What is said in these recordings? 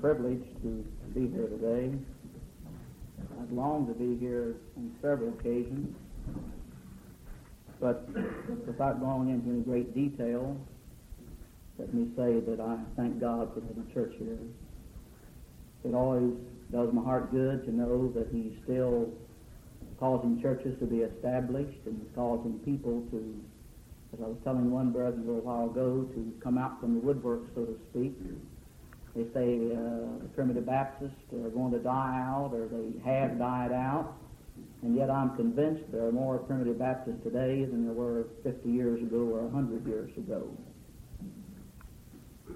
privileged to be here today. I've longed to be here on several occasions, but without going into any great detail, let me say that I thank God for the church here. It always does my heart good to know that He's still causing churches to be established and causing people to, as I was telling one brother a little while ago, to come out from the woodwork, so to speak. They say uh, primitive Baptists are going to die out, or they have died out, and yet I'm convinced there are more primitive Baptists today than there were 50 years ago or 100 years ago.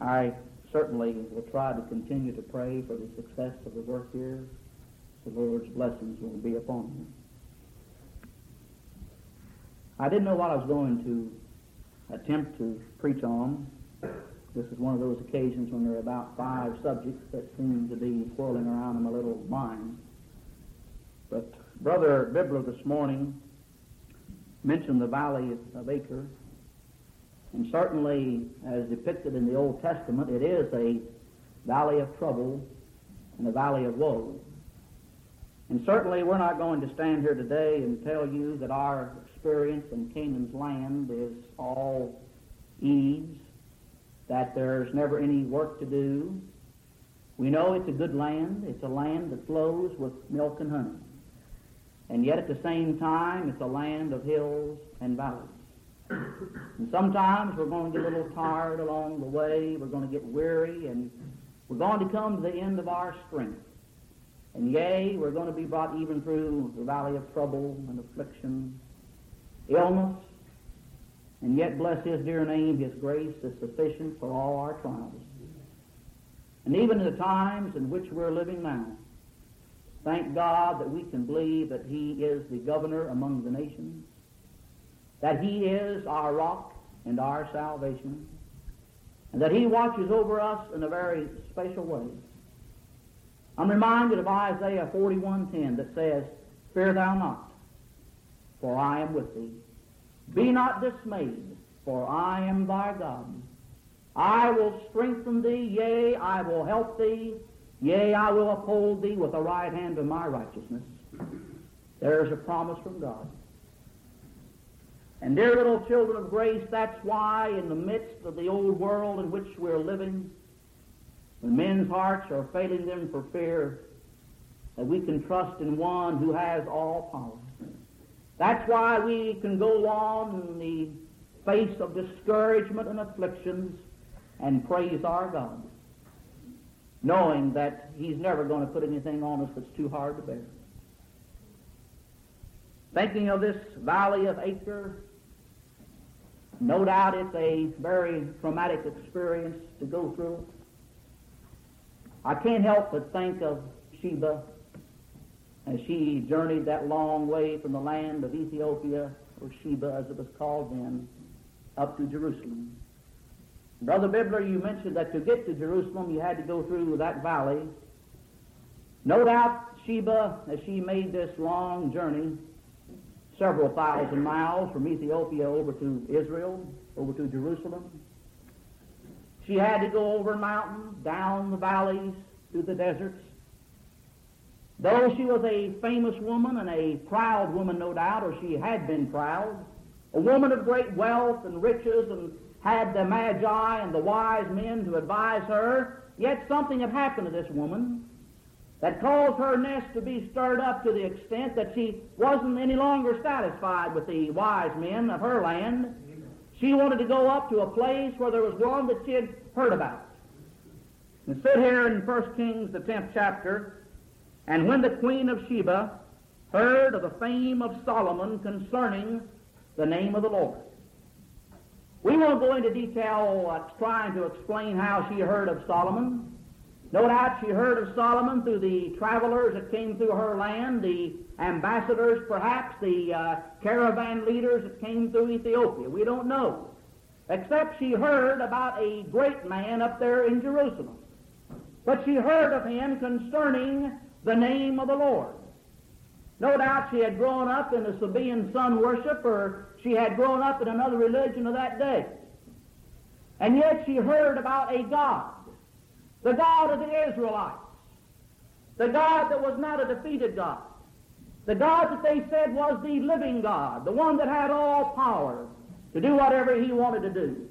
I certainly will try to continue to pray for the success of the work here. The Lord's blessings will be upon you. I didn't know what I was going to attempt to preach on. This is one of those occasions when there are about five subjects that seem to be whirling around in my little mind. But Brother Bibler this morning mentioned the valley of Achor. And certainly, as depicted in the Old Testament, it is a valley of trouble and a valley of woe. And certainly, we're not going to stand here today and tell you that our experience in Canaan's land is all ease, that there's never any work to do. We know it's a good land. It's a land that flows with milk and honey. And yet, at the same time, it's a land of hills and valleys. And sometimes we're going to get a little tired along the way. We're going to get weary, and we're going to come to the end of our strength. And yea, we're going to be brought even through the valley of trouble and affliction, illness. And yet, bless His dear name, His grace is sufficient for all our trials. And even in the times in which we're living now, thank God that we can believe that He is the governor among the nations that He is our rock and our salvation, and that He watches over us in a very special way. I'm reminded of Isaiah 41:10 that says, "Fear thou not, for I am with thee. Be not dismayed, for I am thy God. I will strengthen thee, yea, I will help thee, yea, I will uphold thee with the right hand of my righteousness." There's a promise from God. And dear little children of grace, that's why in the midst of the old world in which we're living, when men's hearts are failing them for fear, that we can trust in one who has all power. That's why we can go on in the face of discouragement and afflictions and praise our God, knowing that He's never going to put anything on us that's too hard to bear. Thinking of this valley of Achor, no doubt it's a very traumatic experience to go through. I can't help but think of Sheba as she journeyed that long way from the land of Ethiopia, or Sheba as it was called then, up to Jerusalem. Brother Bibler, you mentioned that to get to Jerusalem you had to go through that valley. No doubt Sheba, as she made this long journey, several thousand miles from Ethiopia over to Israel, over to Jerusalem. She had to go over mountains, down the valleys, through the deserts. Though she was a famous woman and a proud woman, no doubt, or she had been proud, a woman of great wealth and riches and had the magi and the wise men to advise her, yet something had happened to this woman that caused her nest to be stirred up to the extent that she wasn't any longer satisfied with the wise men of her land. She wanted to go up to a place where there was one that she had heard about. And sit here in 1 Kings, the 10th chapter, and when the queen of Sheba heard of the fame of Solomon concerning the name of the Lord. We won't go into detail uh, trying to explain how she heard of Solomon. No doubt she heard of Solomon through the travelers that came through her land, the ambassadors, perhaps, the uh, caravan leaders that came through Ethiopia. We don't know. Except she heard about a great man up there in Jerusalem. But she heard of him concerning the name of the Lord. No doubt she had grown up in the Sabaean sun worship, or she had grown up in another religion of that day. And yet she heard about a God the God of the Israelites, the God that was not a defeated God, the God that they said was the living God, the one that had all power to do whatever he wanted to do.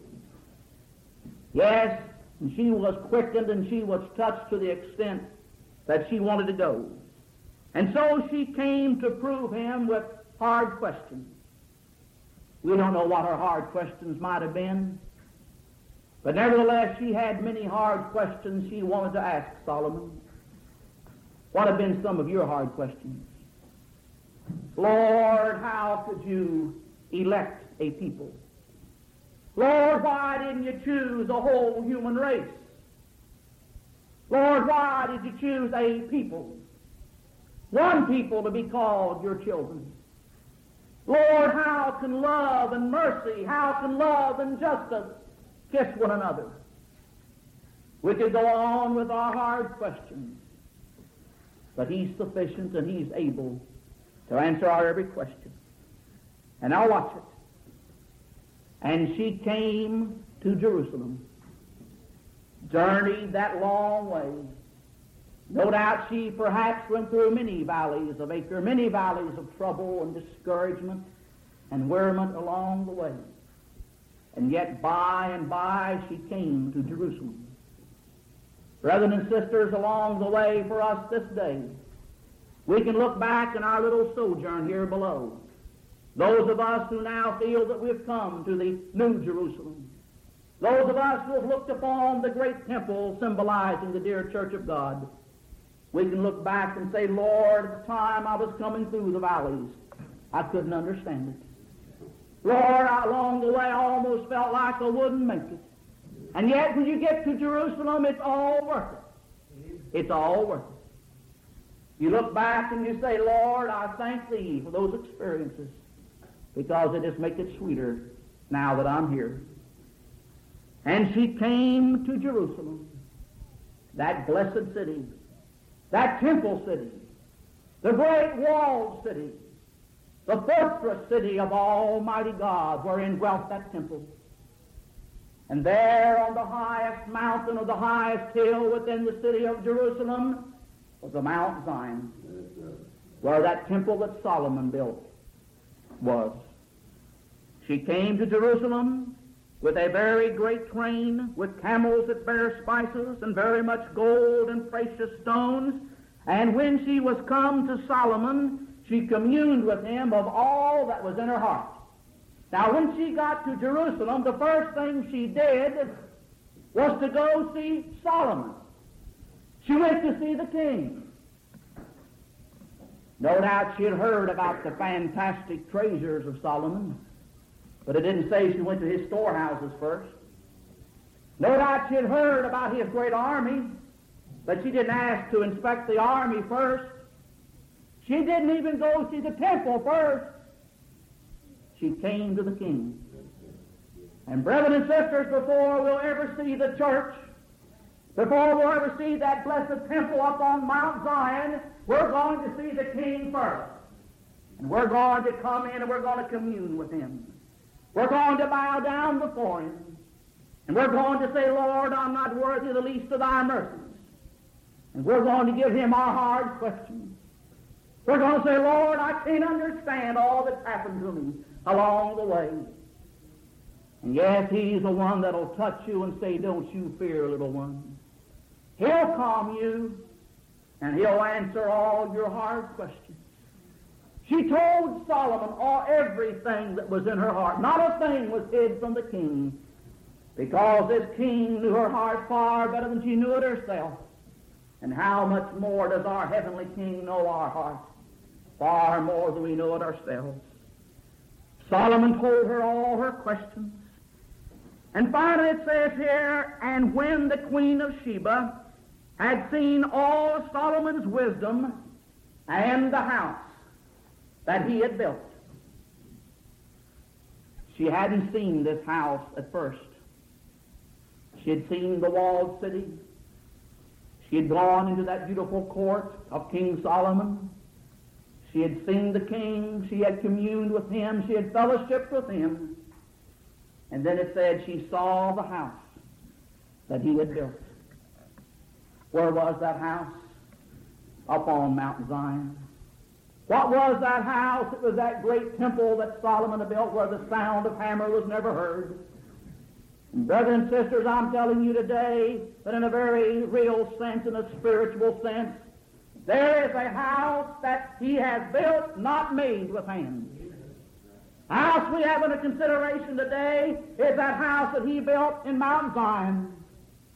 Yes, and she was quickened and she was touched to the extent that she wanted to go. And so she came to prove him with hard questions. We don't know what her hard questions might have been. But nevertheless, she had many hard questions she wanted to ask Solomon. What have been some of your hard questions? Lord, how could you elect a people? Lord, why didn't you choose a whole human race? Lord, why did you choose a people? One people to be called your children. Lord, how can love and mercy, how can love and justice kiss one another? We could go on with our hard questions, but He's sufficient and He's able to answer our every question. And now watch it. And she came to Jerusalem, journeyed that long way. No doubt she perhaps went through many valleys of Achor, many valleys of trouble and discouragement and weariment along the way. And yet by and by she came to Jerusalem. Brethren and sisters, along the way for us this day, we can look back in our little sojourn here below those of us who now feel that we've come to the New Jerusalem. Those of us who have looked upon the great temple symbolizing the dear church of God. We can look back and say, Lord, at the time I was coming through the valleys, I couldn't understand it. Lord, along the way I almost felt like I wouldn't make it. And yet when you get to Jerusalem, it's all worth it. It's all worth it. You look back and you say, Lord, I thank Thee for those experiences because they just make it sweeter now that I'm here. And she came to Jerusalem, that blessed city, that temple city, the great walled city, the fortress city of Almighty God, wherein dwelt that temple. And there on the highest mountain of the highest hill within the city of Jerusalem was the Mount Zion, where that temple that Solomon built was. She came to Jerusalem with a very great train, with camels that bear spices, and very much gold and precious stones. And when she was come to Solomon, she communed with him of all that was in her heart. Now, when she got to Jerusalem, the first thing she did was to go see Solomon. She went to see the king. No doubt she had heard about the fantastic treasures of Solomon, but it didn't say she went to his storehouses first. No doubt she had heard about his great army, but she didn't ask to inspect the army first. She didn't even go see the temple first. She came to the king. And brethren and sisters, before we'll ever see the church, before we'll ever see that blessed temple up on Mount Zion, we're going to see the King first. And we're going to come in and we're going to commune with Him. We're going to bow down before Him. And we're going to say, Lord, I'm not worthy the least of Thy mercies. And we're going to give Him our hard questions. We're going to say, Lord, I can't understand all that's happened to me along the way. And yes, He's the one that'll touch you and say, Don't you fear, little one. He'll calm you and he'll answer all your hard questions. She told Solomon all everything that was in her heart. Not a thing was hid from the king, because this king knew her heart far better than she knew it herself. And how much more does our heavenly king know our heart? Far more than we know it ourselves. Solomon told her all her questions. And finally it says here, and when the queen of Sheba had seen all Solomon's wisdom and the house that he had built. She hadn't seen this house at first. She had seen the walled city. She had gone into that beautiful court of King Solomon. She had seen the king. She had communed with him. She had fellowshiped with him. And then it said she saw the house that he had built. Where was that house? Up on Mount Zion. What was that house? It was that great temple that Solomon had built where the sound of hammer was never heard. And brothers and sisters, I'm telling you today that in a very real sense, in a spiritual sense, there is a house that he has built, not made with hands. The house we have under consideration today is that house that he built in Mount Zion.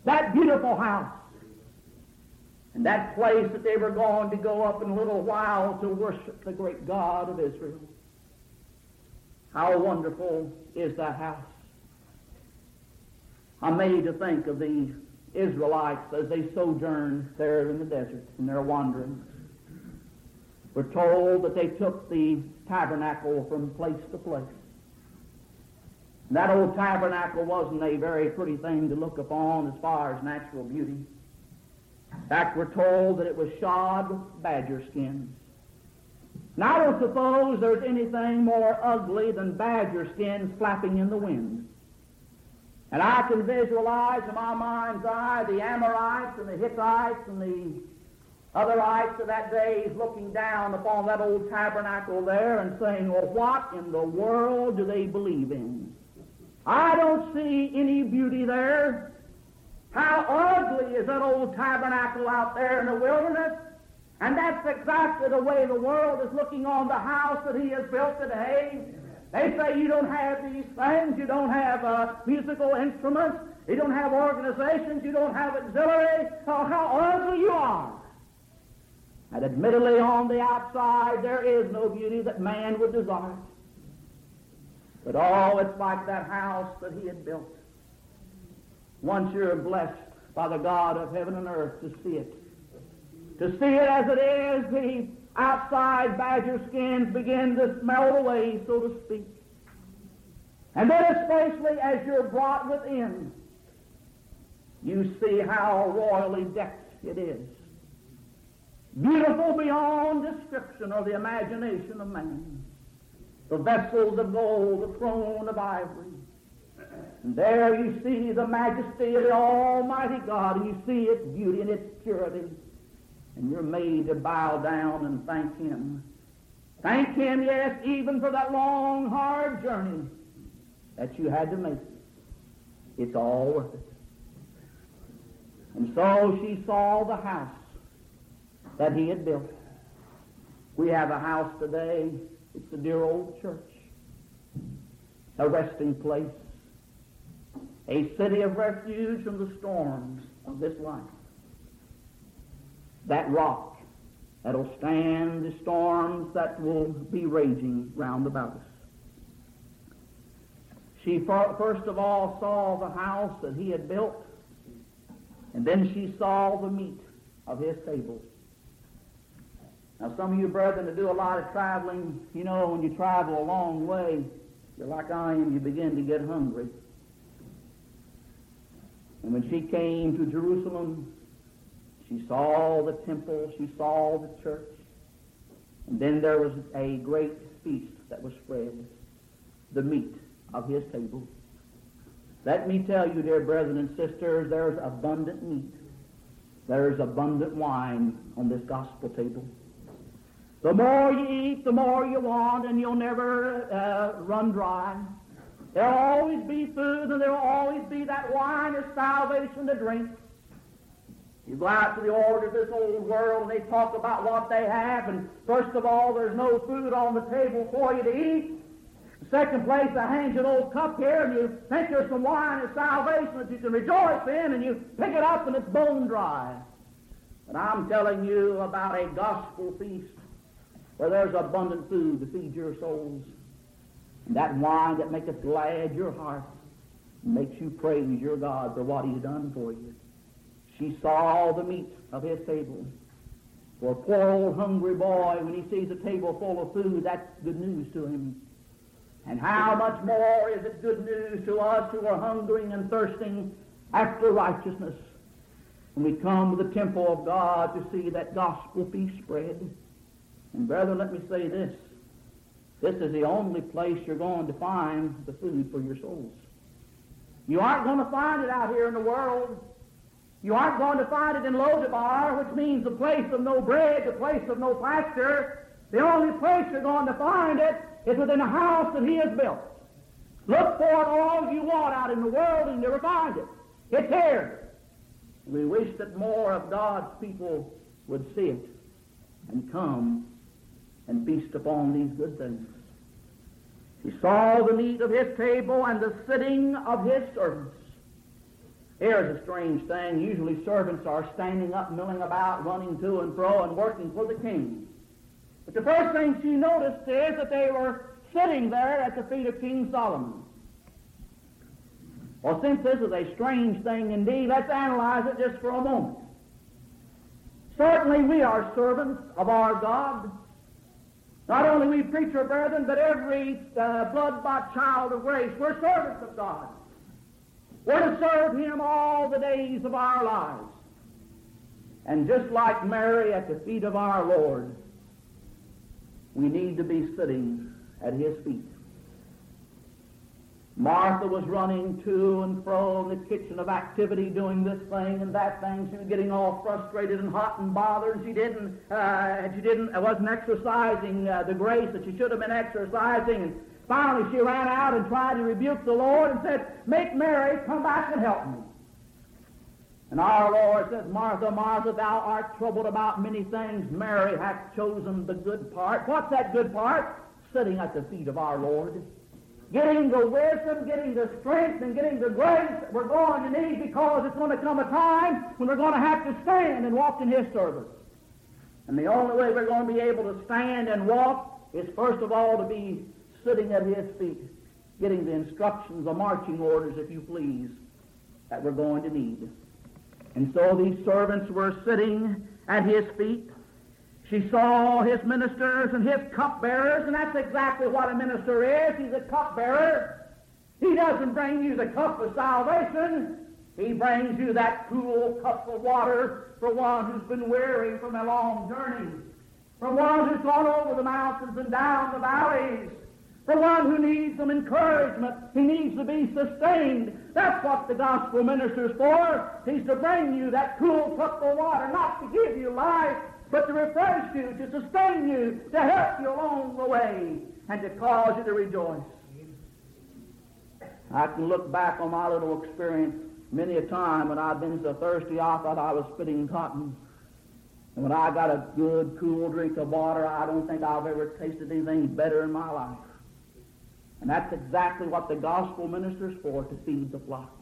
That beautiful house. And that place that they were going to go up in a little while to worship the great God of Israel. How wonderful is that house. I'm made to think of the Israelites as they sojourned there in the desert in their wanderings. We're told that they took the tabernacle from place to place. And That old tabernacle wasn't a very pretty thing to look upon as far as natural beauty. In fact, we're told that it was shod with badger skins. Now, I don't suppose there's anything more ugly than badger skins flapping in the wind. And I can visualize in my mind's eye the Amorites and the Hittites and the otherites of that day looking down upon that old tabernacle there and saying, Well, what in the world do they believe in? I don't see any beauty there. How ugly is that old tabernacle out there in the wilderness? And that's exactly the way the world is looking on the house that he has built today. They say you don't have these things, you don't have uh, musical instruments, you don't have organizations, you don't have auxiliary. Oh, how ugly you are. And admittedly, on the outside, there is no beauty that man would desire. But oh, it's like that house that he had built. Once you're blessed by the God of heaven and earth to see it. To see it as it is, the outside badger skins begin to melt away, so to speak. And then especially as you're brought within, you see how royally decked it is. Beautiful beyond description or the imagination of man the vessels of gold, the throne of ivory. And there you see the majesty of the Almighty God, and you see its beauty and its purity. And you're made to bow down and thank Him. Thank Him, yes, even for that long, hard journey that you had to make. It's all worth it. And so she saw the house that he had built. We have a house today it's a dear old church, a resting place, a city of refuge from the storms of this life. That rock that'll stand the storms that will be raging round about us. She first of all saw the house that he had built, and then she saw the meat of his table. Now, some of you brethren that do a lot of traveling, you know, when you travel a long way, you're like I am, you begin to get hungry. And when she came to Jerusalem, she saw the temple, she saw the church, and then there was a great feast that was spread, the meat of his table. Let me tell you, dear brethren and sisters, there's abundant meat. There's abundant wine on this gospel table. The more you eat, the more you want, and you'll never uh, run dry. There'll always be food, and there'll always be that wine of salvation to drink. You go out to the order of this old world, and they talk about what they have, and first of all, there's no food on the table for you to eat. Second place, they you an old cup here, and you think there's some wine of salvation that you can rejoice in, and you pick it up, and it's bone dry. But I'm telling you about a gospel feast where there's abundant food to feed your souls. That wine that maketh glad your heart makes you praise your God for what he's done for you. She saw all the meat of his table. For a poor old hungry boy, when he sees a table full of food, that's good news to him. And how much more is it good news to us who are hungering and thirsting after righteousness when we come to the temple of God to see that gospel be spread? And brethren, let me say this. This is the only place you're going to find the food for your souls. You aren't going to find it out here in the world. You aren't going to find it in Lodabar, which means the place of no bread, the place of no pasture. The only place you're going to find it is within a house that He has built. Look for it all you want out in the world and never find it. It's here. We wish that more of God's people would see it and come and feast upon these good things. He saw the meat of his table and the sitting of his servants. Here's a strange thing. Usually servants are standing up, milling about, running to and fro, and working for the king. But the first thing she noticed is that they were sitting there at the feet of King Solomon. Well, since this is a strange thing indeed, let's analyze it just for a moment. Certainly we are servants of our God. Not only we preacher brethren, but every uh, blood-bought child of grace, we're servants of God. We're to serve Him all the days of our lives. And just like Mary at the feet of our Lord, we need to be sitting at His feet. Martha was running to and fro in the kitchen of activity, doing this thing and that thing. She was getting all frustrated and hot and bothered. She didn't, uh, she didn't, uh, wasn't exercising uh, the grace that she should have been exercising. And finally, she ran out and tried to rebuke the Lord and said, "Make Mary come back and help me." And our Lord says, Martha, Martha, thou art troubled about many things. Mary hath chosen the good part. What's that good part? Sitting at the feet of our Lord getting the wisdom, getting the strength, and getting the grace that we're going to need because it's going to come a time when we're going to have to stand and walk in His service. And the only way we're going to be able to stand and walk is first of all to be sitting at His feet, getting the instructions, the marching orders, if you please, that we're going to need. And so these servants were sitting at His feet, she saw his ministers and his cupbearers, and that's exactly what a minister is. He's a cupbearer. He doesn't bring you the cup of salvation. He brings you that cool cup of water for one who's been weary from a long journey, for one who's gone over the mountains and down the valleys, for one who needs some encouragement. He needs to be sustained. That's what the gospel minister's for. He's to bring you that cool cup of water, not to give you life, but to refresh you, to sustain you, to help you along the way, and to cause you to rejoice. I can look back on my little experience many a time when I've been so thirsty I thought I was spitting cotton. And when I got a good, cool drink of water, I don't think I've ever tasted anything better in my life. And that's exactly what the gospel minister's for, to feed the flock.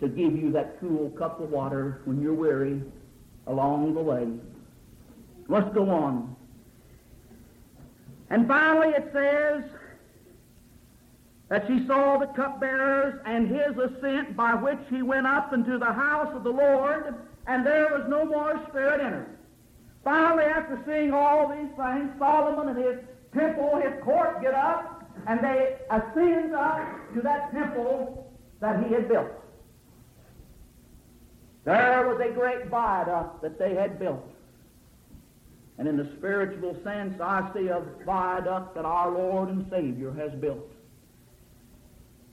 To give you that cool cup of water when you're weary along the way. Let's go on. And finally it says that she saw the cupbearers and his ascent by which he went up into the house of the Lord, and there was no more spirit in her. Finally, after seeing all these things, Solomon and his temple, his court get up, and they ascend up to that temple that he had built. There was a great viaduct that they had built. And in the spiritual sense, I see a viaduct that our Lord and Savior has built.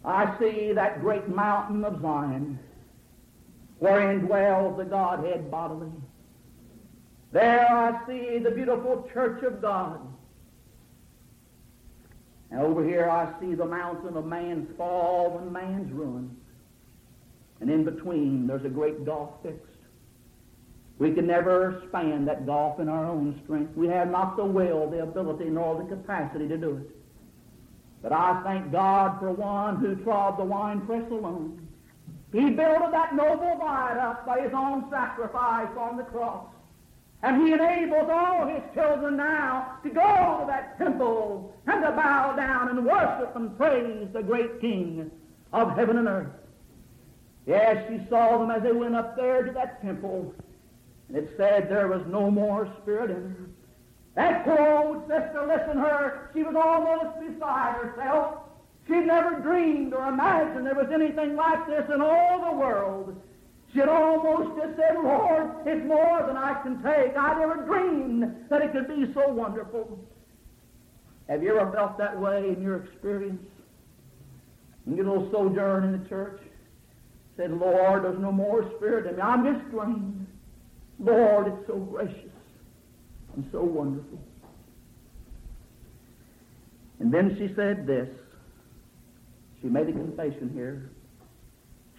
I see that great mountain of Zion wherein dwells the Godhead bodily. There I see the beautiful church of God. And over here I see the mountain of man's fall and man's ruin. And in between there's a great gulf fixed. We can never span that gulf in our own strength. We have not the will, the ability, nor the capacity to do it. But I thank God for one who trod the winepress alone. He built that noble viaduct by his own sacrifice on the cross. And he enables all his children now to go to that temple and to bow down and worship and praise the great King of heaven and earth. Yes, she saw them as they went up there to that temple and it said there was no more spirit in her. That poor old sister, listen her, she was almost beside herself. She never dreamed or imagined there was anything like this in all the world. She had almost just said, Lord, it's more than I can take. I never dreamed that it could be so wonderful. Have you ever felt that way in your experience? In your little sojourn in the church? Said, Lord, there's no more spirit in me. I'm just drained. Lord, it's so gracious and so wonderful. And then she said this. She made a confession here.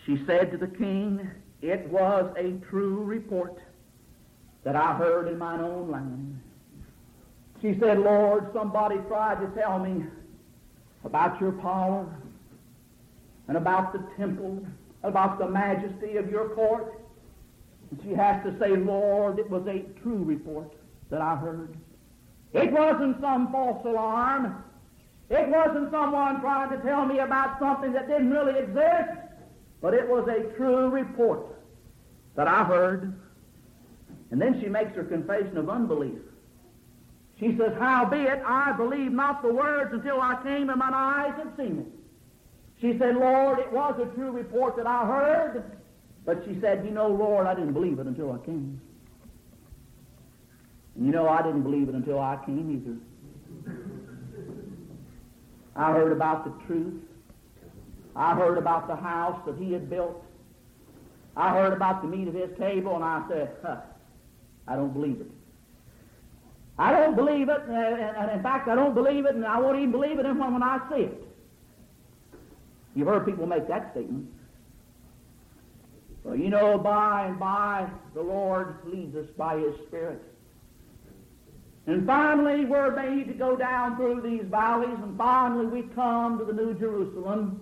She said to the king, It was a true report that I heard in mine own land. She said, Lord, somebody tried to tell me about your power and about the temple, about the majesty of your court. She has to say, Lord, it was a true report that I heard. It wasn't some false alarm. It wasn't someone trying to tell me about something that didn't really exist, but it was a true report that I heard. And then she makes her confession of unbelief. She says, Howbeit I believed not the words until I came and mine eyes had seen it. She said, Lord, it was a true report that I heard. But she said, You know, Lord, I didn't believe it until I came. And you know, I didn't believe it until I came either. I heard about the truth. I heard about the house that he had built. I heard about the meat of his table, and I said, huh, I don't believe it. I don't believe it, and in fact, I don't believe it, and I won't even believe it when I see it. You've heard people make that statement. Well, you know, by and by, the Lord leads us by His Spirit. And finally, we're made to go down through these valleys, and finally we come to the New Jerusalem.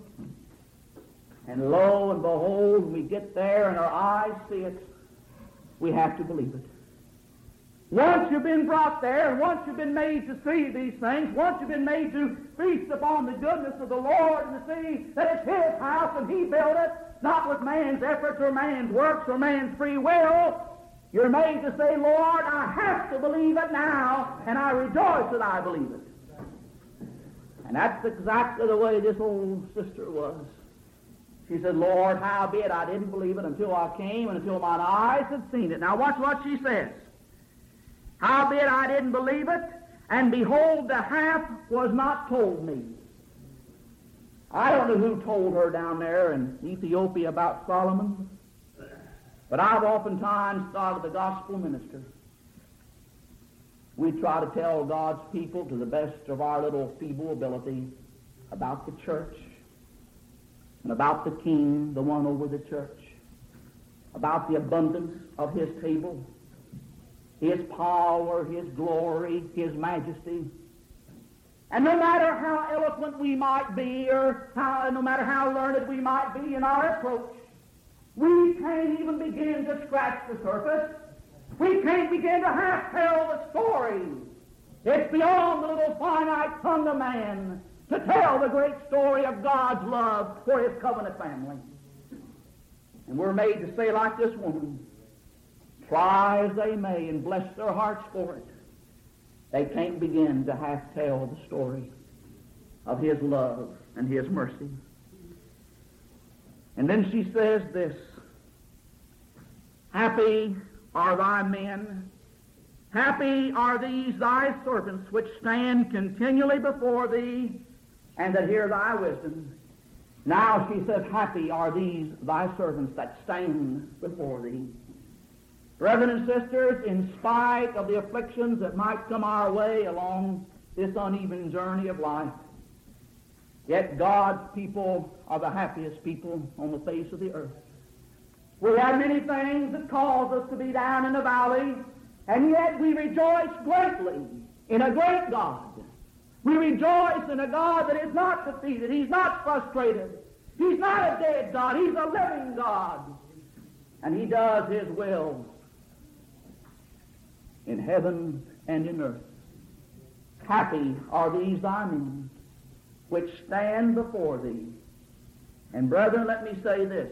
And lo and behold, we get there and our eyes see it. We have to believe it. Once you've been brought there, and once you've been made to see these things, once you've been made to feast upon the goodness of the Lord and to see that it's His house and He built it, not with man's efforts or man's works or man's free will, you're made to say, Lord, I have to believe it now, and I rejoice that I believe it. And that's exactly the way this old sister was. She said, Lord, howbeit I didn't believe it until I came and until mine eyes had seen it. Now watch what she says. Howbeit I didn't believe it, and behold, the half was not told me. I don't know who told her down there in Ethiopia about Solomon. But I've oftentimes thought of the gospel minister. We try to tell God's people to the best of our little feeble ability about the church and about the king, the one over the church, about the abundance of his table, his power, his glory, his majesty. And no matter how eloquent we might be, or how, no matter how learned we might be in our approach, we can't even begin to scratch the surface. We can't begin to half tell the story. It's beyond the little finite tongue of man to tell the great story of God's love for His covenant family. And we're made to say like this woman, try as they may and bless their hearts for it, they can't begin to half tell the story of His love and His mercy. And then she says this Happy are thy men, happy are these thy servants which stand continually before thee and that hear thy wisdom. Now she says, Happy are these thy servants that stand before thee. Brethren and sisters, in spite of the afflictions that might come our way along this uneven journey of life, Yet God's people are the happiest people on the face of the earth. We have many things that cause us to be down in the valley, and yet we rejoice greatly in a great God. We rejoice in a God that is not defeated. He's not frustrated. He's not a dead God. He's a living God. And He does His will in heaven and in earth. Happy are these thy men which stand before thee. And brethren, let me say this.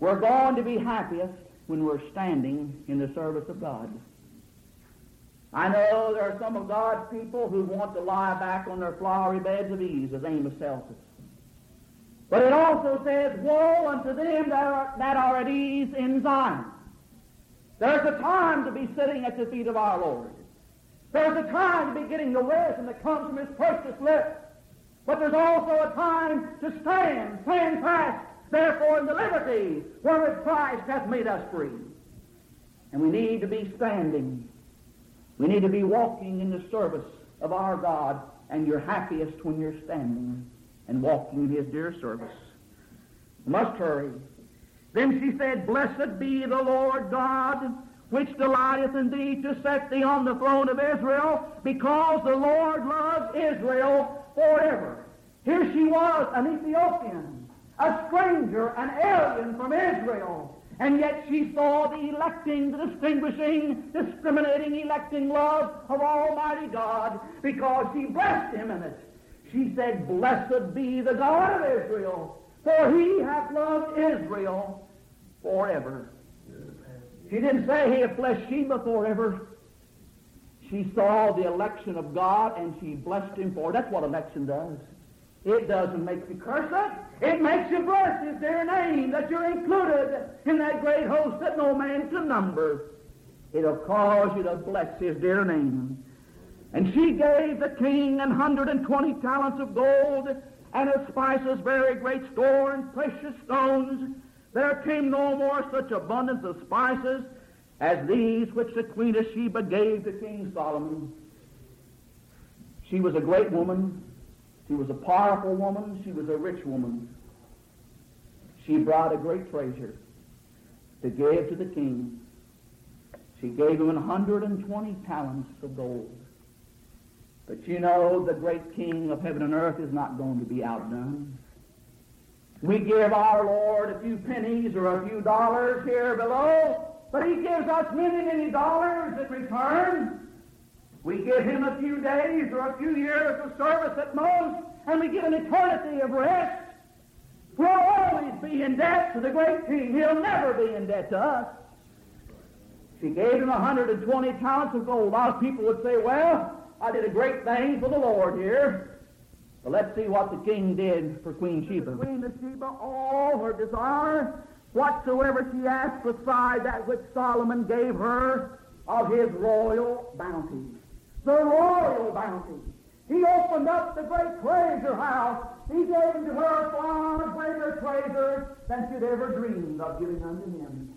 We're going to be happiest when we're standing in the service of God. I know there are some of God's people who want to lie back on their flowery beds of ease, as Amos tells us. But it also says, Woe unto them that are, that are at ease in Zion. There's a time to be sitting at the feet of our Lord. There's a time to be getting the wisdom that comes from His precious lips. But there's also a time to stand, stand fast, Therefore, in the liberty wherewith Christ hath made us free. And we need to be standing. We need to be walking in the service of our God, and you're happiest when you're standing and walking in His dear service. must hurry. Then she said, Blessed be the Lord God, which delighteth in thee to set thee on the throne of Israel, because the Lord loves Israel forever. Here she was, an Ethiopian, a stranger, an alien from Israel. And yet she saw the electing, the distinguishing, discriminating, electing love of Almighty God because she blessed him in it. She said, Blessed be the God of Israel, for he hath loved Israel forever. She didn't say he hath blessed Sheba forever. She saw the election of God and she blessed him for it. That's what election does. It doesn't make you curse it. It makes you bless His dear name that you're included in that great host that no man can number. It'll cause you to bless His dear name. And she gave the king an hundred and twenty talents of gold, and of spices very great store, and precious stones. There came no more such abundance of spices as these which the queen of Sheba gave to King Solomon. She was a great woman, she was a powerful woman. She was a rich woman. She brought a great treasure to give to the king. She gave him 120 talents of gold. But you know, the great king of heaven and earth is not going to be outdone. We give our Lord a few pennies or a few dollars here below, but he gives us many, many dollars in return. We give him a few days or a few years of service at most, and we get an eternity of rest. We'll always be in debt to the great king. He'll never be in debt to us. She gave him 120 talents of gold. A lot of people would say, well, I did a great thing for the Lord here. But let's see what the king did for Queen Sheba. Queen of Sheba, all her desire, whatsoever she asked beside that which Solomon gave her of his royal bounty the royal bounty. He opened up the great treasure house. He gave to her far greater treasures than she'd ever dreamed of giving unto him.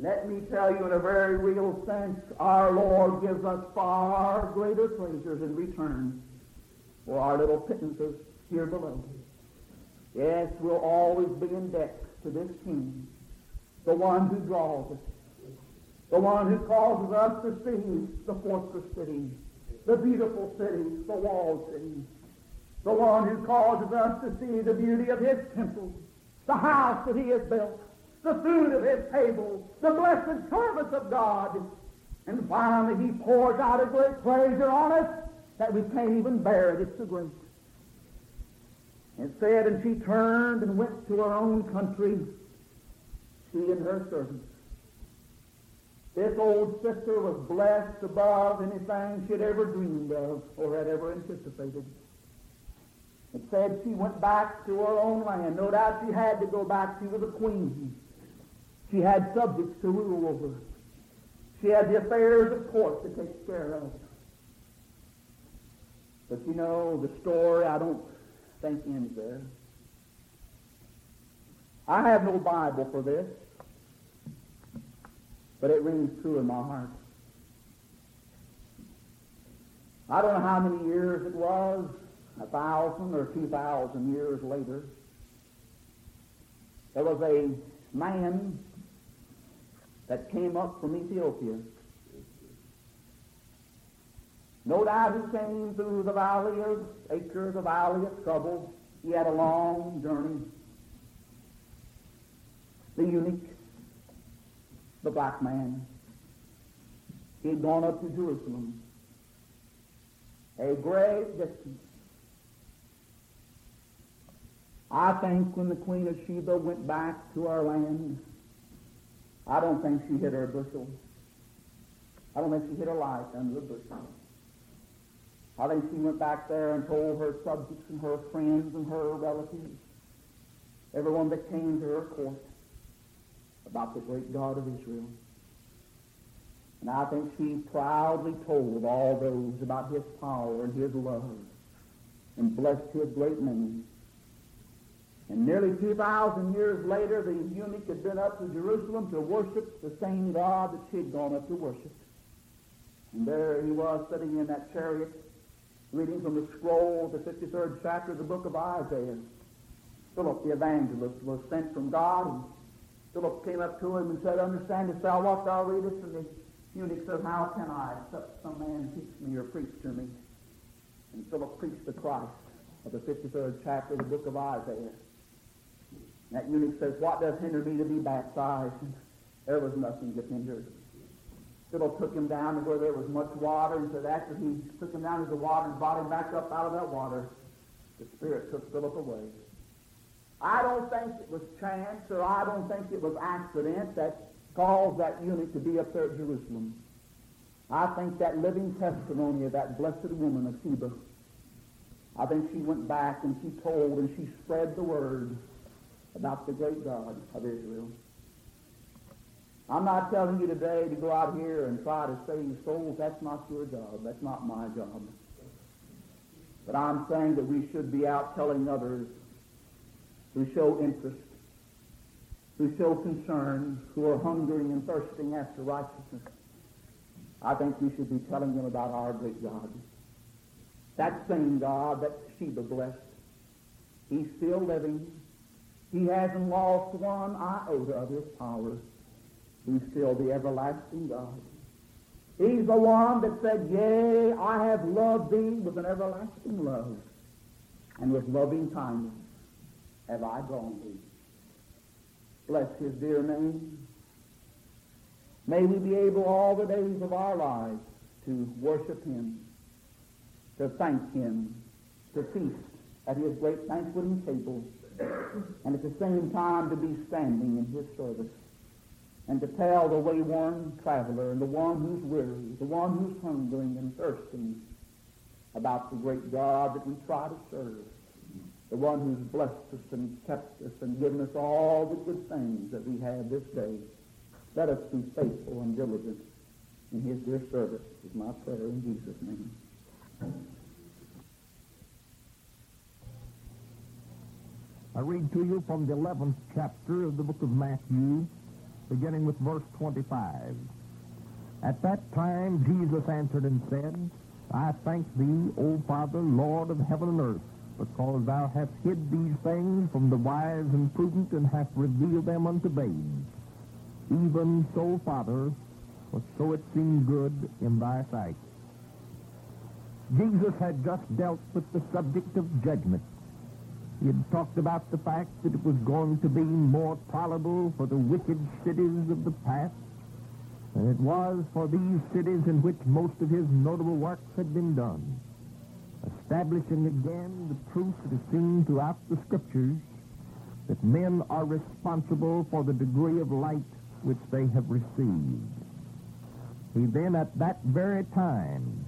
Let me tell you in a very real sense, our Lord gives us far greater treasures in return for our little pittances here below. Yes, we'll always be in debt to this King, the one who draws us, the one who causes us to see the fortress city, the beautiful city, the walled city, the one who causes us to see the beauty of his temple, the house that he has built, the food of his table, the blessed service of God. And finally, he pours out a great treasure on us that we can't even bear it. It's so great. And said, and she turned and went to her own country, she and her servants. This old sister was blessed above anything she'd ever dreamed of or had ever anticipated. It said she went back to her own land. No doubt she had to go back. She was a queen. She had subjects to rule over. She had the affairs of court to take care of. But you know, the story, I don't think ends there. I have no Bible for this but it rings true in my heart. I don't know how many years it was, a thousand or two thousand years later. There was a man that came up from Ethiopia. No doubt he came through the valley of Achor, the valley of trouble. He had a long journey. The eunuch the black man. He had gone up to Jerusalem, a great distance. I think when the Queen of Sheba went back to our land, I don't think she hid her bushel. I don't think she hid her life under the bushel. I think she went back there and told her subjects and her friends and her relatives, everyone that came to her court, about the great God of Israel. And I think she proudly told all those about his power and his love and blessed his great name. And nearly 2,000 years later, the eunuch had been up to Jerusalem to worship the same God that she had gone up to worship. And there he was sitting in that chariot, reading from the scroll, of the 53rd chapter of the book of Isaiah. Philip the evangelist was sent from God, and Philip came up to him and said, Understandest thou what thou readest? And the eunuch said, How can I, except some man teach me or preach to me? And Philip preached the Christ of the 53rd chapter of the book of Isaiah. That eunuch says, What does hinder me to be baptized? There was nothing that hindered. Philip took him down to where there was much water, and said after he took him down to the water and brought him back up out of that water, the Spirit took Philip away. I don't think it was chance, or I don't think it was accident that caused that eunuch to be up there at Jerusalem. I think that living testimony of that blessed woman of Sheba, I think she went back and she told and she spread the word about the great God of Israel. I'm not telling you today to go out here and try to save souls. That's not your job. That's not my job. But I'm saying that we should be out telling others who show interest, who show concern, who are hungering and thirsting after righteousness. I think we should be telling them about our great God. That same God that Sheba blessed. He's still living. He hasn't lost one iota of his power. He's still the everlasting God. He's the one that said, Yea, I have loved thee with an everlasting love, and with loving kindness have I drawn thee. Bless his dear name. May we be able all the days of our lives to worship him, to thank him, to feast at his great banqueting table, and at the same time to be standing in his service and to tell the wayworn traveler and the one who's weary, the one who's hungering and thirsting about the great God that we try to serve, the one who's blessed us and kept us and given us all the good things that we have this day. Let us be faithful and diligent in his dear service is my prayer in Jesus' name. I read to you from the 11th chapter of the book of Matthew, beginning with verse 25. At that time Jesus answered and said, I thank thee, O Father, Lord of heaven and earth, because thou hast hid these things from the wise and prudent, and hast revealed them unto babes. Even so, Father, for so it seemed good in thy sight. Jesus had just dealt with the subject of judgment. He had talked about the fact that it was going to be more tolerable for the wicked cities of the past than it was for these cities in which most of his notable works had been done, establishing again the truth that is seen throughout the Scriptures that men are responsible for the degree of light which they have received. He then at that very time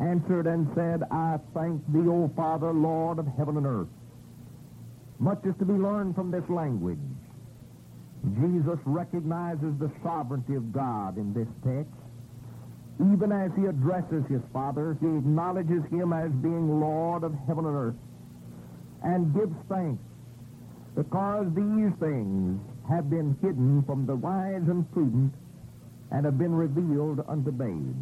answered and said, I thank thee, O Father, Lord of heaven and earth, much is to be learned from this language. Jesus recognizes the sovereignty of God in this text. Even as he addresses his Father, he acknowledges him as being Lord of heaven and earth and gives thanks because these things have been hidden from the wise and prudent and have been revealed unto babes.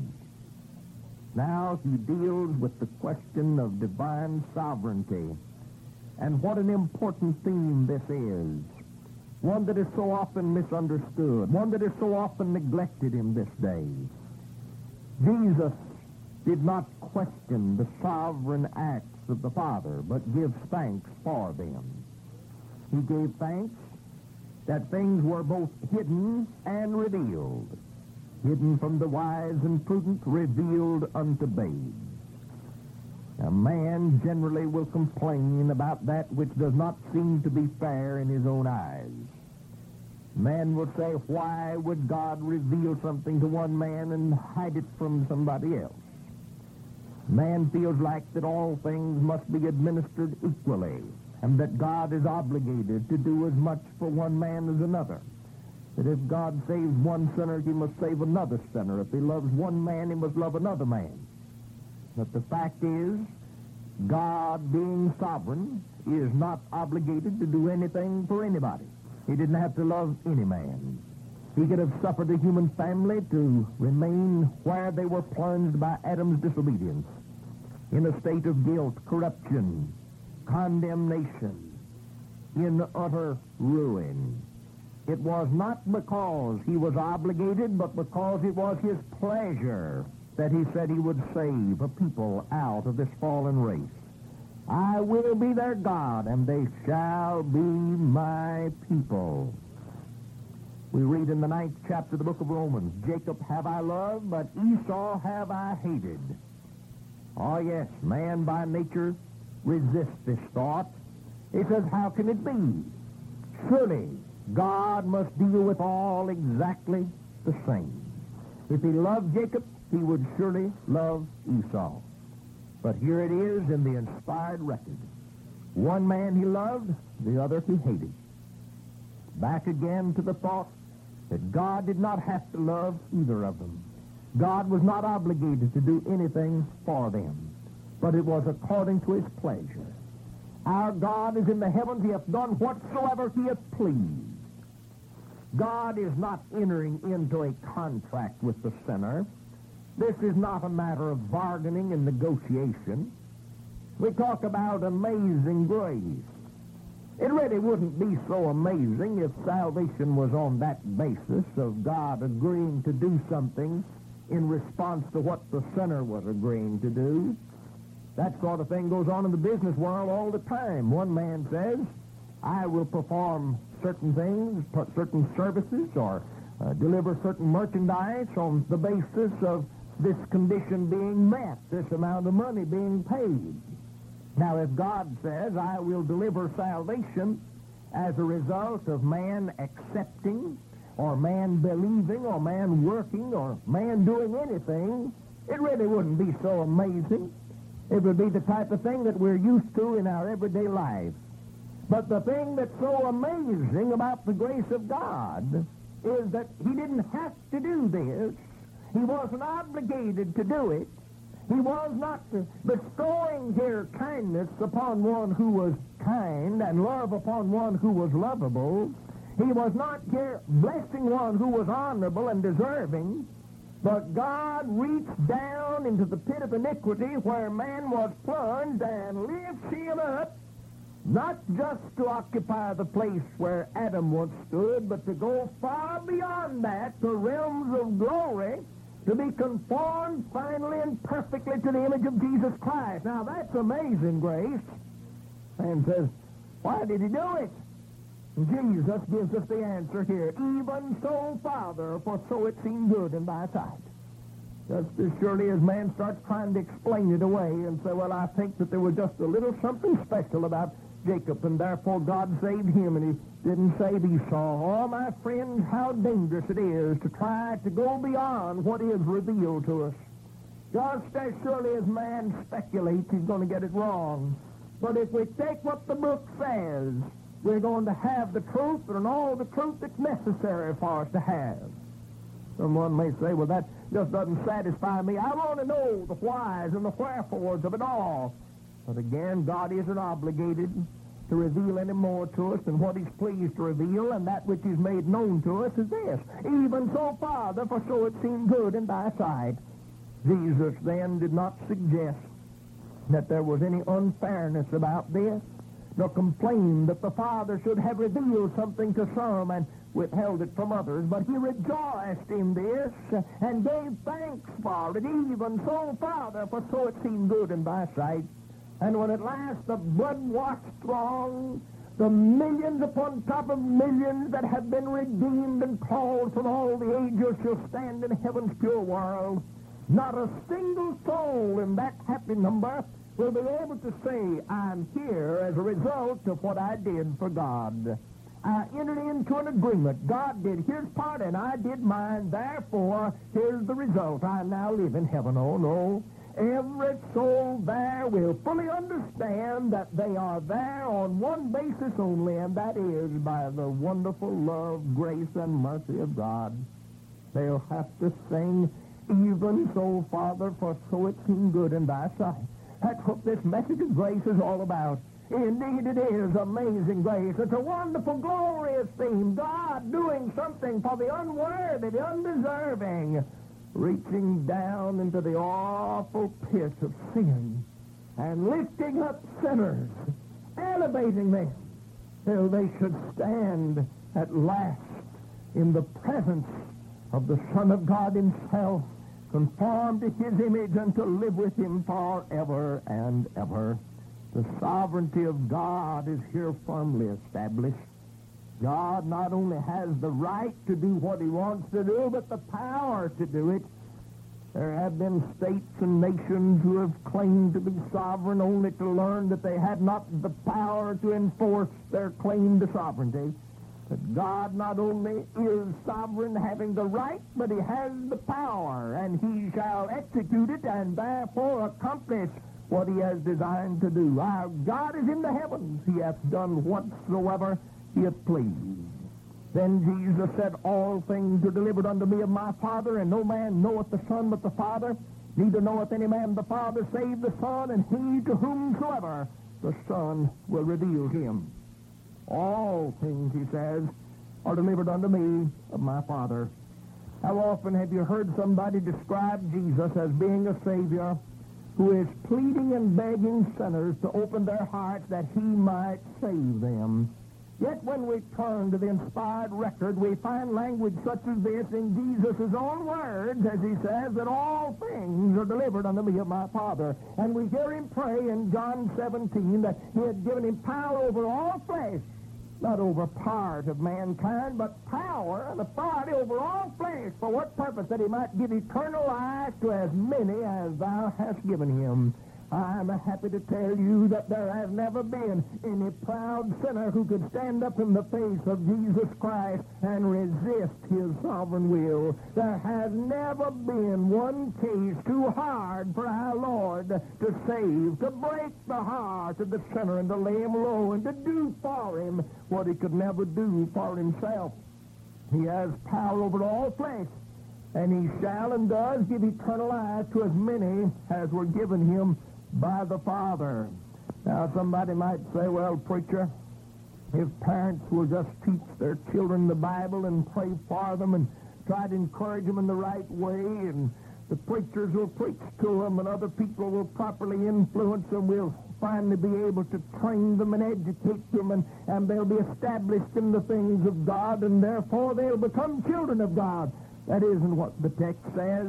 Now he deals with the question of divine sovereignty and what an important theme this is. One that is so often misunderstood. One that is so often neglected in this day. Jesus did not question the sovereign acts of the Father, but gives thanks for them. He gave thanks that things were both hidden and revealed. Hidden from the wise and prudent, revealed unto babes. A man generally will complain about that which does not seem to be fair in his own eyes. Man will say, why would God reveal something to one man and hide it from somebody else? Man feels like that all things must be administered equally and that God is obligated to do as much for one man as another. That if God saves one sinner, he must save another sinner. If he loves one man, he must love another man. But the fact is God, being sovereign, is not obligated to do anything for anybody. He didn't have to love any man. He could have suffered the human family to remain where they were plunged by Adam's disobedience, in a state of guilt, corruption, condemnation, in utter ruin. It was not because he was obligated, but because it was his pleasure that he said he would save a people out of this fallen race. I will be their God, and they shall be my people. We read in the ninth chapter of the book of Romans, Jacob have I loved, but Esau have I hated. Oh, yes, man by nature resists this thought. He says, how can it be? Surely God must deal with all exactly the same. If he loved Jacob, he would surely love Esau. But here it is in the inspired record. One man he loved, the other he hated. Back again to the thought that God did not have to love either of them. God was not obligated to do anything for them, but it was according to his pleasure. Our God is in the heavens. He hath done whatsoever he hath pleased. God is not entering into a contract with the sinner. This is not a matter of bargaining and negotiation. We talk about amazing grace. It really wouldn't be so amazing if salvation was on that basis of God agreeing to do something in response to what the sinner was agreeing to do. That sort of thing goes on in the business world all the time. One man says, I will perform certain things, certain services, or uh, deliver certain merchandise on the basis of this condition being met, this amount of money being paid. Now, if God says, I will deliver salvation as a result of man accepting, or man believing, or man working, or man doing anything, it really wouldn't be so amazing. It would be the type of thing that we're used to in our everyday life. But the thing that's so amazing about the grace of God is that he didn't have to do this. He wasn't obligated to do it. He was not bestowing here kindness upon one who was kind and love upon one who was lovable. He was not here blessing one who was honorable and deserving. But God reached down into the pit of iniquity where man was plunged and lifts him up, not just to occupy the place where Adam once stood, but to go far beyond that to realms of glory to be conformed finally and perfectly to the image of Jesus Christ. Now that's amazing grace. And says, why did he do it? Jesus gives us the answer here. Even so, Father, for so it seemed good in thy sight. Just as surely as man starts trying to explain it away and say, well, I think that there was just a little something special about Jacob, and therefore God saved him, and he didn't save Esau. Oh, my friends, how dangerous it is to try to go beyond what is revealed to us. Just as surely as man speculates, he's going to get it wrong. But if we take what the book says, we're going to have the truth and all the truth that's necessary for us to have. Someone may say, well, that just doesn't satisfy me. I want to know the whys and the wherefores of it all. But again, God isn't obligated to reveal any more to us than what he's pleased to reveal, and that which is made known to us is this. Even so, Father, for so it seemed good in thy sight. Jesus then did not suggest that there was any unfairness about this, nor complained that the Father should have revealed something to some and withheld it from others, but he rejoiced in this and gave thanks for it. Even so, Father, for so it seemed good in thy sight. And when at last the blood-washed throng, the millions upon top of millions that have been redeemed and called from all the ages shall stand in heaven's pure world, not a single soul in that happy number will be able to say, I'm here as a result of what I did for God. I entered into an agreement. God did his part and I did mine. Therefore, here's the result. I now live in heaven. Oh, no. Every soul there will fully understand that they are there on one basis only, and that is by the wonderful love, grace, and mercy of God. They'll have to sing, even so, Father, for so it seemed good in thy sight. That's what this message of grace is all about. Indeed, it is amazing grace. It's a wonderful, glorious theme. God doing something for the unworthy, the undeserving, reaching down into the awful pit of sin and lifting up sinners, elevating them till they should stand at last in the presence of the Son of God himself, conformed to his image and to live with him forever and ever. The sovereignty of God is here firmly established. God not only has the right to do what he wants to do, but the power to do it. There have been states and nations who have claimed to be sovereign only to learn that they had not the power to enforce their claim to sovereignty. But God not only is sovereign, having the right, but he has the power, and he shall execute it and therefore accomplish what he has designed to do. Our God is in the heavens. He hath done whatsoever hath pleased. Then Jesus said, All things are delivered unto me of my Father, and no man knoweth the Son but the Father. Neither knoweth any man the Father save the Son, and he to whomsoever the Son will reveal him. All things, he says, are delivered unto me of my Father. How often have you heard somebody describe Jesus as being a Savior who is pleading and begging sinners to open their hearts that he might save them? Yet when we turn to the inspired record, we find language such as this in Jesus' own words, as he says that all things are delivered unto me of my Father. And we hear him pray in John 17 that he had given him power over all flesh, not over part of mankind, but power and authority over all flesh. For what purpose? That he might give eternal life to as many as thou hast given him. I'm happy to tell you that there has never been any proud sinner who could stand up in the face of Jesus Christ and resist his sovereign will. There has never been one case too hard for our Lord to save, to break the heart of the sinner and to lay him low and to do for him what he could never do for himself. He has power over all flesh and he shall and does give eternal life to as many as were given him by the Father. Now, somebody might say, well, preacher, if parents will just teach their children the Bible and pray for them and try to encourage them in the right way, and the preachers will preach to them, and other people will properly influence them, we'll finally be able to train them and educate them, and, and they'll be established in the things of God, and therefore they'll become children of God. That isn't what the text says.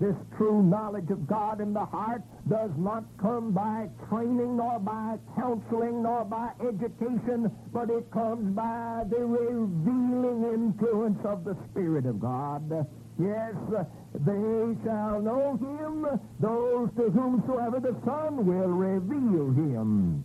This true knowledge of God in the heart does not come by training, nor by counseling, nor by education, but it comes by the revealing influence of the Spirit of God. Yes, they shall know him, those to whomsoever the Son will reveal him.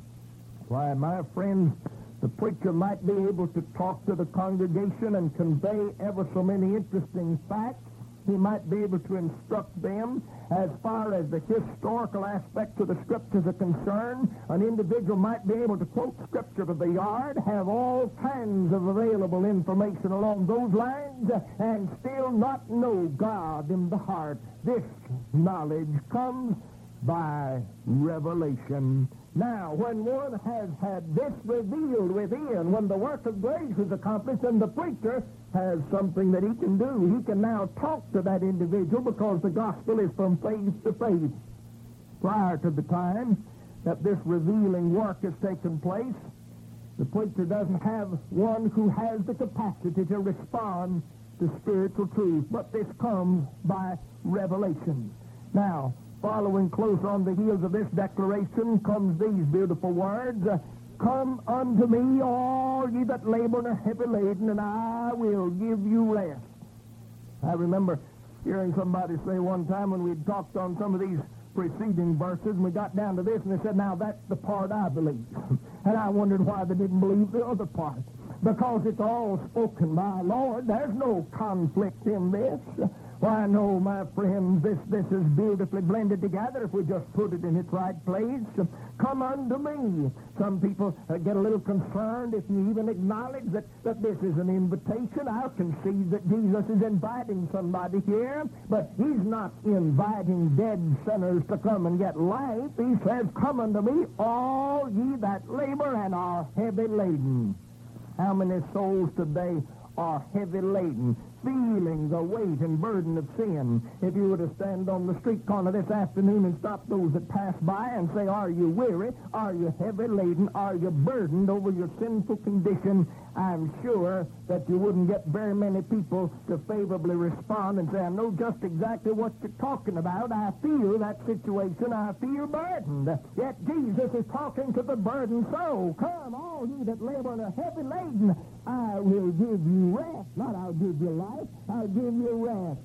Why, my friends, the preacher might be able to talk to the congregation and convey ever so many interesting facts, he might be able to instruct them as far as the historical aspects of the scriptures are concerned. An individual might be able to quote scripture to the yard, have all kinds of available information along those lines, and still not know God in the heart. This knowledge comes by revelation. Now, when one has had this revealed within, when the work of grace is accomplished and the preacher has something that he can do, he can now talk to that individual because the gospel is from faith to faith. Prior to the time that this revealing work has taken place, the preacher doesn't have one who has the capacity to respond to spiritual truth, but this comes by revelation. Now, Following close on the heels of this declaration comes these beautiful words. Come unto me, all ye that labor and are heavy laden, and I will give you rest. I remember hearing somebody say one time when we'd talked on some of these preceding verses, and we got down to this, and they said, now that's the part I believe. and I wondered why they didn't believe the other part. Because it's all spoken by Lord. There's no conflict in this. Why, no, my friends, this, this is beautifully blended together if we just put it in its right place. Come unto me. Some people uh, get a little concerned if you even acknowledge that, that this is an invitation. I'll concede that Jesus is inviting somebody here, but he's not inviting dead sinners to come and get life. He says, Come unto me, all ye that labor and are heavy laden. How many souls today are heavy laden? Feeling the weight and burden of sin. If you were to stand on the street corner this afternoon and stop those that pass by and say, Are you weary? Are you heavy laden? Are you burdened over your sinful condition? I'm sure that you wouldn't get very many people to favorably respond and say, I know just exactly what you're talking about. I feel that situation. I feel burdened. Yet Jesus is talking to the burdened soul. Come, all ye that labor and are heavy laden, I will give you rest. Not I'll give you life. I'll give you rest.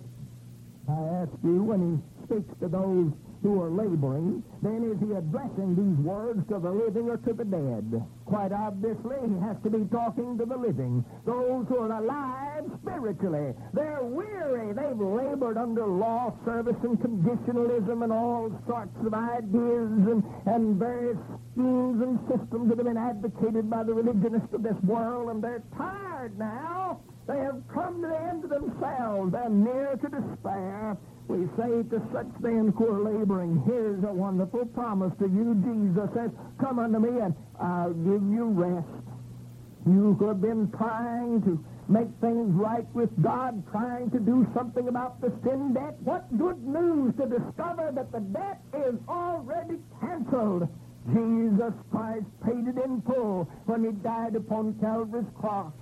I ask you when he speaks to those who are laboring, then is he addressing these words to the living or to the dead? Quite obviously, he has to be talking to the living, those who are alive spiritually. They're weary. They've labored under law, service, and conditionalism and all sorts of ideas and, and various schemes and systems that have been advocated by the religionists of this world, and they're tired now. They have come to the end of themselves They're near to despair. We say to such then who are laboring, here's a wonderful promise to you. Jesus says, come unto me and I'll give you rest. You who have been trying to make things right with God, trying to do something about the sin debt, what good news to discover that the debt is already canceled. Jesus Christ paid it in full when he died upon Calvary's cross.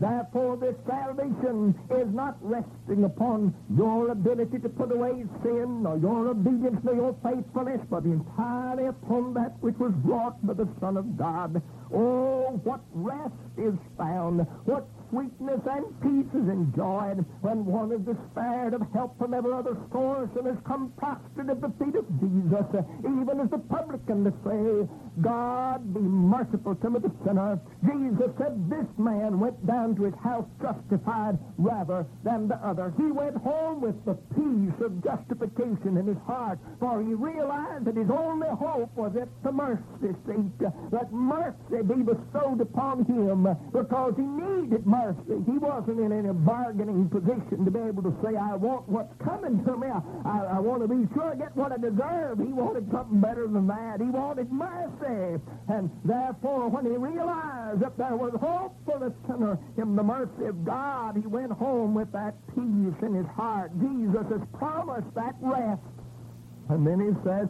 Therefore, this salvation is not resting upon your ability to put away sin, or your obedience, nor your faithfulness, but entirely upon that which was wrought by the Son of God. Oh, what rest is found, what sweetness and peace is enjoyed when one is despaired of help from every other source and has come prostrate at the feet of Jesus, even as the publican to say, God be merciful to me the sinner. Jesus said this man went down to his house justified rather than the other. He went home with the peace of justification in his heart, for he realized that his only hope was at the mercy seat, that mercy be bestowed upon him because he needed mercy mercy. He wasn't in any bargaining position to be able to say, I want what's coming to me. I, I, I want to be sure I get what I deserve. He wanted something better than that. He wanted mercy. And therefore, when he realized that there was hope for the sinner in the mercy of God, he went home with that peace in his heart. Jesus has promised that rest. And then he says,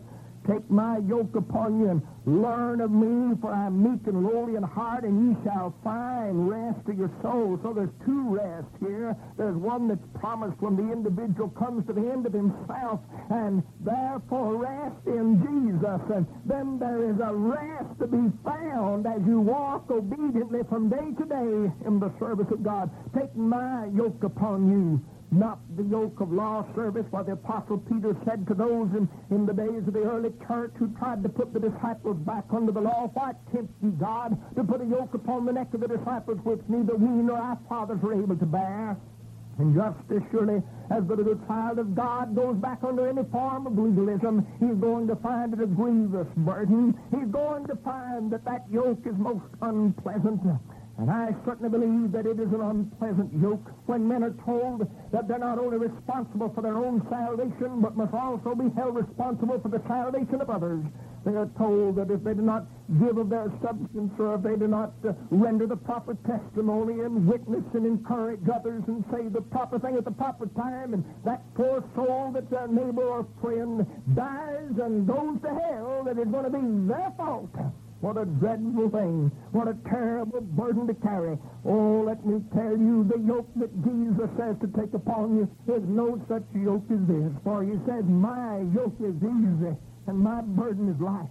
Take my yoke upon you and learn of me, for I am meek and lowly in heart, and ye shall find rest to your soul. So there's two rests here. There's one that's promised when the individual comes to the end of himself, and therefore rest in Jesus. And then there is a rest to be found as you walk obediently from day to day in the service of God. Take my yoke upon you not the yoke of law service, what the Apostle Peter said to those in, in the days of the early church who tried to put the disciples back under the law. Why tempt ye God to put a yoke upon the neck of the disciples which neither we nor our fathers were able to bear? And just as surely as the little child of God goes back under any form of legalism, he's going to find it a grievous burden. He's going to find that that yoke is most unpleasant. And I certainly believe that it is an unpleasant yoke when men are told that they're not only responsible for their own salvation, but must also be held responsible for the salvation of others. They are told that if they do not give of their substance or if they do not uh, render the proper testimony and witness and encourage others and say the proper thing at the proper time, and that poor soul that's their neighbor or friend dies and goes to hell, that it's going to be their fault. What a dreadful thing. What a terrible burden to carry. Oh, let me tell you, the yoke that Jesus says to take upon you is no such yoke as this. For he says, my yoke is easy and my burden is light.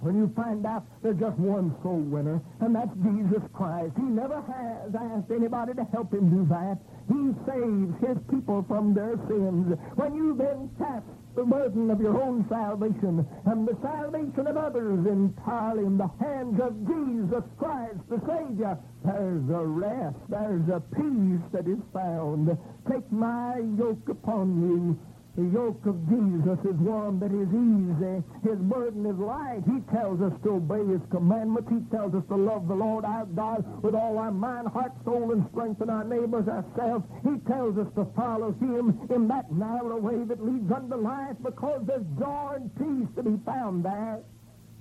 When you find out there's just one soul winner, and that's Jesus Christ. He never has asked anybody to help him do that. He saves his people from their sins. When you then cast the burden of your own salvation and the salvation of others entirely in the hands of Jesus Christ, the Savior, there's a rest, there's a peace that is found. Take my yoke upon you the yoke of Jesus is one that is easy. His burden is light. He tells us to obey His commandments. He tells us to love the Lord our God with all our mind, heart, soul, and strength, and our neighbors ourselves. He tells us to follow Him in that narrow way that leads unto life because there's joy and peace to be found there.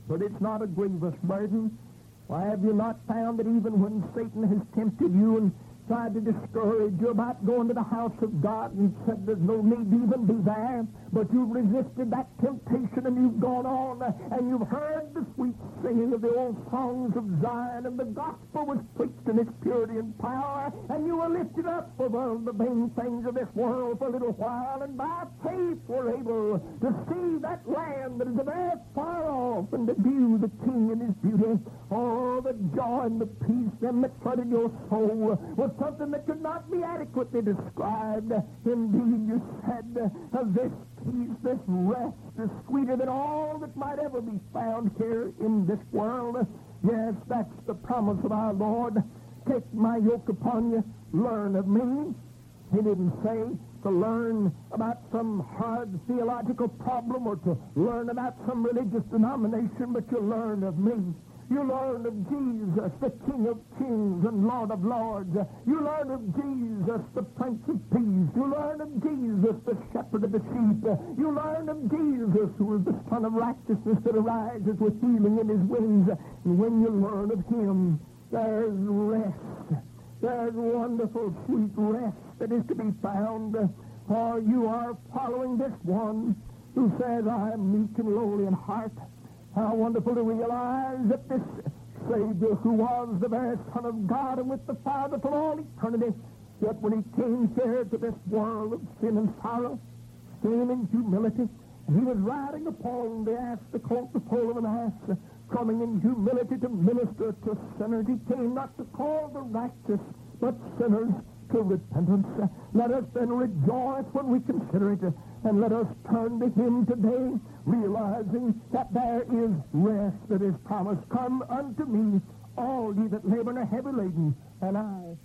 But it's not a grievous burden. Why have you not found that even when Satan has tempted you and tried to discourage you about going to the house of God and said there's no need to even be there. But you've resisted that temptation and you've gone on and you've heard the sweet singing of the old songs of Zion and the gospel was preached in its purity and power and you were lifted up above the vain things of this world for a little while and by faith were able to see that land that is very far off and to view the King in his beauty. Oh, the joy and the peace then that flooded your soul was something that could not be adequately described. Indeed, you said, this peace, this rest is sweeter than all that might ever be found here in this world. Yes, that's the promise of our Lord. Take my yoke upon you, learn of me. He didn't say to learn about some hard theological problem or to learn about some religious denomination, but you learn of me. You learn of Jesus, the King of kings and Lord of lords. You learn of Jesus, the Prince of Peace. You learn of Jesus, the Shepherd of the sheep. You learn of Jesus, who is the Sun of righteousness that arises with healing in his wings. And when you learn of him, there's rest. There's wonderful, sweet rest that is to be found. For you are following this one who says, I am meek and lowly in heart how wonderful to realize that this Savior who was the very Son of God and with the Father for all eternity, yet when he came here to this world of sin and sorrow, came in humility, he was riding upon the ass, the colt, the pole of an ass, coming in humility to minister to sinners. He came not to call the righteous, but sinners to repentance. Let us then rejoice when we consider it, and let us turn to him today, realizing that there is rest that is promised. Come unto me, all ye that labor and are heavy laden, and I